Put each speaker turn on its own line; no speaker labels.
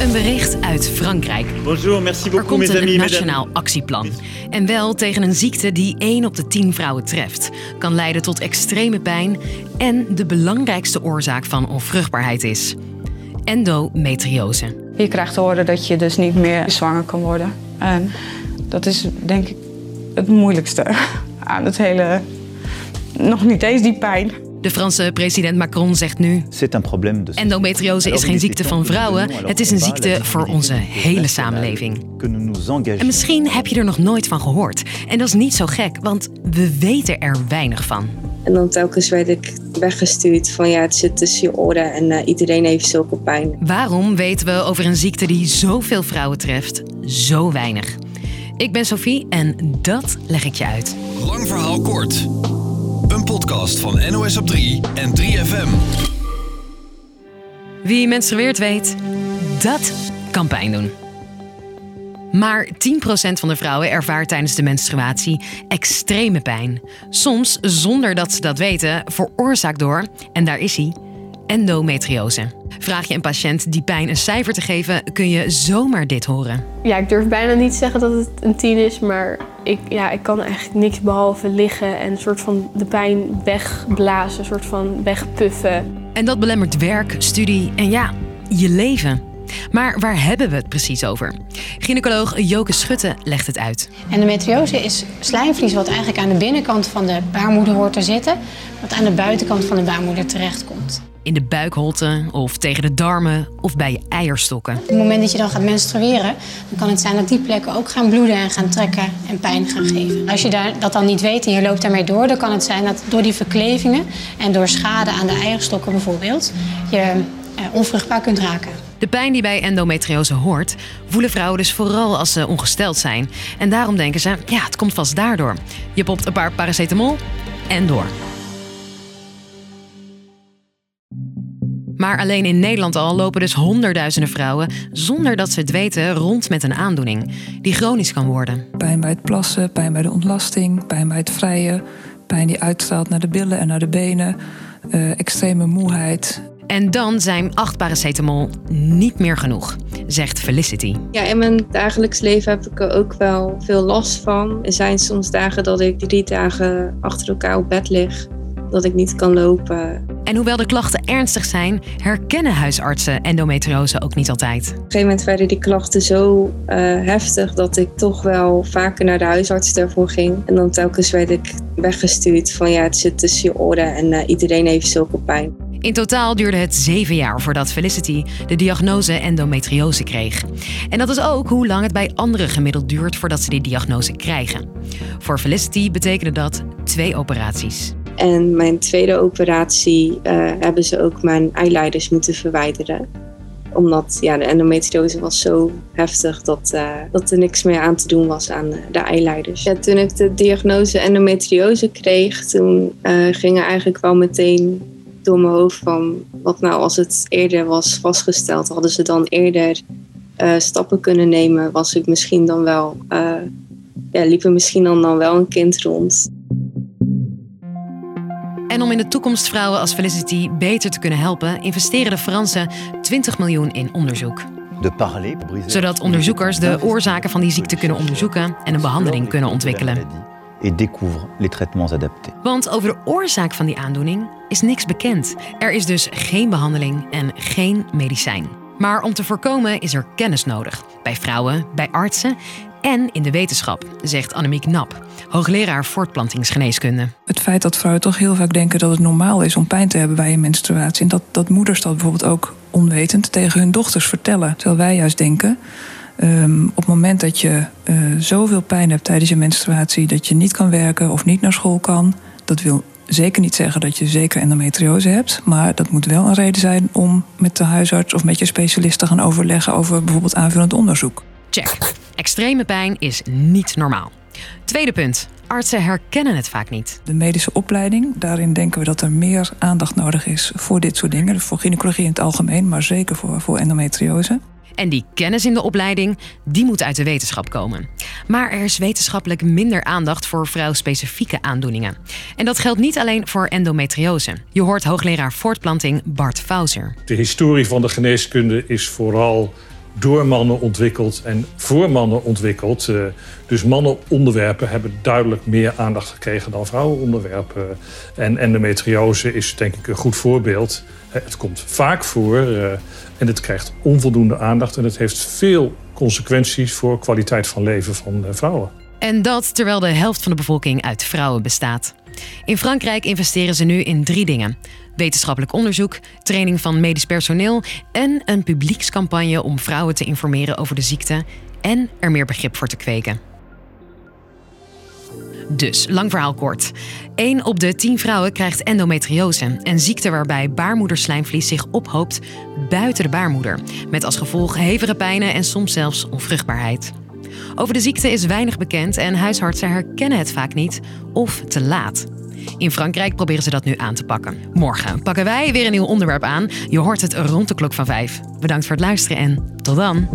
Een bericht uit Frankrijk.
Bonjour, merci
Er
beaucoup
komt
mes
een
amis, mesdames.
nationaal actieplan. En wel tegen een ziekte die 1 op de 10 vrouwen treft. Kan leiden tot extreme pijn en de belangrijkste oorzaak van onvruchtbaarheid is. Endometriose.
Je krijgt te horen dat je dus niet meer zwanger kan worden. En dat is denk ik het moeilijkste aan het hele... Nog niet eens die pijn.
De Franse president Macron zegt nu...
C'est un problème de
Endometriose is geen ziekte van vrouwen, het is een ziekte voor onze hele samenleving. En misschien heb je er nog nooit van gehoord. En dat is niet zo gek, want we weten er weinig van.
En dan telkens werd ik weggestuurd van ja, het zit tussen je oren en eh, iedereen heeft zulke pijn.
Waarom weten we over een ziekte die zoveel vrouwen treft zo weinig? Ik ben Sophie en dat leg ik je uit.
Lang verhaal kort. Een podcast van NOS op 3 en 3FM.
Wie menstrueert weet, dat kan pijn doen. Maar 10% van de vrouwen ervaart tijdens de menstruatie extreme pijn. Soms zonder dat ze dat weten, veroorzaakt door, en daar is hij, endometriose. Vraag je een patiënt die pijn een cijfer te geven, kun je zomaar dit horen.
Ja, ik durf bijna niet te zeggen dat het een 10 is, maar ik, ja, ik kan eigenlijk niks behalve liggen en een soort van de pijn wegblazen, een soort van wegpuffen.
En dat belemmert werk, studie en ja, je leven. Maar waar hebben we het precies over? Gynaecoloog Joke Schutte legt het uit.
Endometriose is slijmvlies wat eigenlijk aan de binnenkant van de baarmoeder hoort te zitten, wat aan de buitenkant van de baarmoeder terechtkomt.
In de buikholte of tegen de darmen of bij je eierstokken.
Op het moment dat je dan gaat menstrueren, dan kan het zijn dat die plekken ook gaan bloeden en gaan trekken en pijn gaan geven. Als je daar, dat dan niet weet en je loopt daarmee door, dan kan het zijn dat door die verklevingen en door schade aan de eierstokken bijvoorbeeld, je eh, onvruchtbaar kunt raken.
De pijn die bij endometriose hoort, voelen vrouwen dus vooral als ze ongesteld zijn. En daarom denken ze, ja, het komt vast daardoor. Je popt een paar paracetamol en door. Maar alleen in Nederland al lopen dus honderdduizenden vrouwen, zonder dat ze het weten, rond met een aandoening die chronisch kan worden.
Pijn bij het plassen, pijn bij de ontlasting, pijn bij het vrijen, pijn die uitstraalt naar de billen en naar de benen, eh, extreme moeheid.
En dan zijn acht paracetamol niet meer genoeg, zegt Felicity.
Ja, in mijn dagelijks leven heb ik er ook wel veel last van. Er zijn soms dagen dat ik drie dagen achter elkaar op bed lig, dat ik niet kan lopen.
En hoewel de klachten ernstig zijn, herkennen huisartsen endometriose ook niet altijd.
Op een gegeven moment werden die klachten zo eh, heftig dat ik toch wel vaker naar de huisarts daarvoor ging. En dan telkens werd ik weggestuurd van ja, het zit tussen je oren en eh, iedereen heeft zulke pijn.
In totaal duurde het zeven jaar voordat Felicity de diagnose endometriose kreeg. En dat is ook hoe lang het bij anderen gemiddeld duurt voordat ze die diagnose krijgen. Voor Felicity betekende dat twee operaties.
En mijn tweede operatie eh, hebben ze ook mijn eyeliders moeten verwijderen. Omdat ja, de endometriose was zo heftig dat, eh, dat er niks meer aan te doen was aan de eyeliders. Ja, toen ik de diagnose endometriose kreeg, toen eh, ging eigenlijk wel meteen door mijn hoofd van... wat nou als het eerder was vastgesteld, hadden ze dan eerder stappen kunnen nemen? Was ik misschien dan wel... ja, liep er misschien dan, dan wel een kind rond.
En om in de toekomst vrouwen als Felicity beter te kunnen helpen, investeren de Fransen 20 miljoen in onderzoek. Zodat onderzoekers de oorzaken van die ziekte kunnen onderzoeken en een behandeling kunnen ontwikkelen.
Et découvre les traitements adaptés.
Want over de oorzaak van die aandoening is niks bekend. Er is dus geen behandeling en geen medicijn. Maar om te voorkomen is er kennis nodig. Bij vrouwen, bij artsen en in de wetenschap, zegt Annemiek Nap, hoogleraar voortplantingsgeneeskunde.
Het feit dat vrouwen toch heel vaak denken dat het normaal is om pijn te hebben bij een menstruatie. En dat, dat moeders dat bijvoorbeeld ook onwetend tegen hun dochters vertellen. Terwijl wij juist denken, ehm, op het moment dat je eh, zoveel pijn hebt tijdens je menstruatie... dat je niet kan werken of niet naar school kan... dat wil zeker niet zeggen dat je zeker endometriose hebt. Maar dat moet wel een reden zijn om met de huisarts of met je specialist te gaan overleggen... over bijvoorbeeld aanvullend onderzoek.
Check. Extreme pijn is niet normaal. Tweede punt. Artsen herkennen het vaak niet.
De medische opleiding, daarin denken we dat er meer aandacht nodig is voor dit soort dingen. Voor gynaecologie in het algemeen, maar zeker voor, voor endometriose.
En die kennis in de opleiding, die moet uit de wetenschap komen. Maar er is wetenschappelijk minder aandacht voor vrouwspecifieke aandoeningen. En dat geldt niet alleen voor endometriose. Je hoort hoogleraar voortplanting Bart Fauser.
De historie van de geneeskunde is vooral door mannen ontwikkeld en voor mannen ontwikkeld. Uh, dus mannenonderwerpen hebben duidelijk meer aandacht gekregen dan vrouwenonderwerpen. En endometriose is denk ik een goed voorbeeld. Het komt vaak voor uh, en het krijgt onvoldoende aandacht. En het heeft veel consequenties voor kwaliteit van leven van vrouwen.
En dat terwijl de helft van de bevolking uit vrouwen bestaat. In Frankrijk investeren ze nu in drie dingen: wetenschappelijk onderzoek, training van medisch personeel en een publiekscampagne om vrouwen te informeren over de ziekte en er meer begrip voor te kweken. Dus, lang verhaal kort. 1 op de 10 vrouwen krijgt endometriose, een ziekte waarbij baarmoederslijmvlies zich ophoopt buiten de baarmoeder, met als gevolg hevige pijnen en soms zelfs onvruchtbaarheid. Over de ziekte is weinig bekend en huisartsen herkennen het vaak niet of te laat. In Frankrijk proberen ze dat nu aan te pakken. Morgen pakken wij weer een nieuw onderwerp aan. Je hoort het rond de klok van vijf. Bedankt voor het luisteren en tot dan.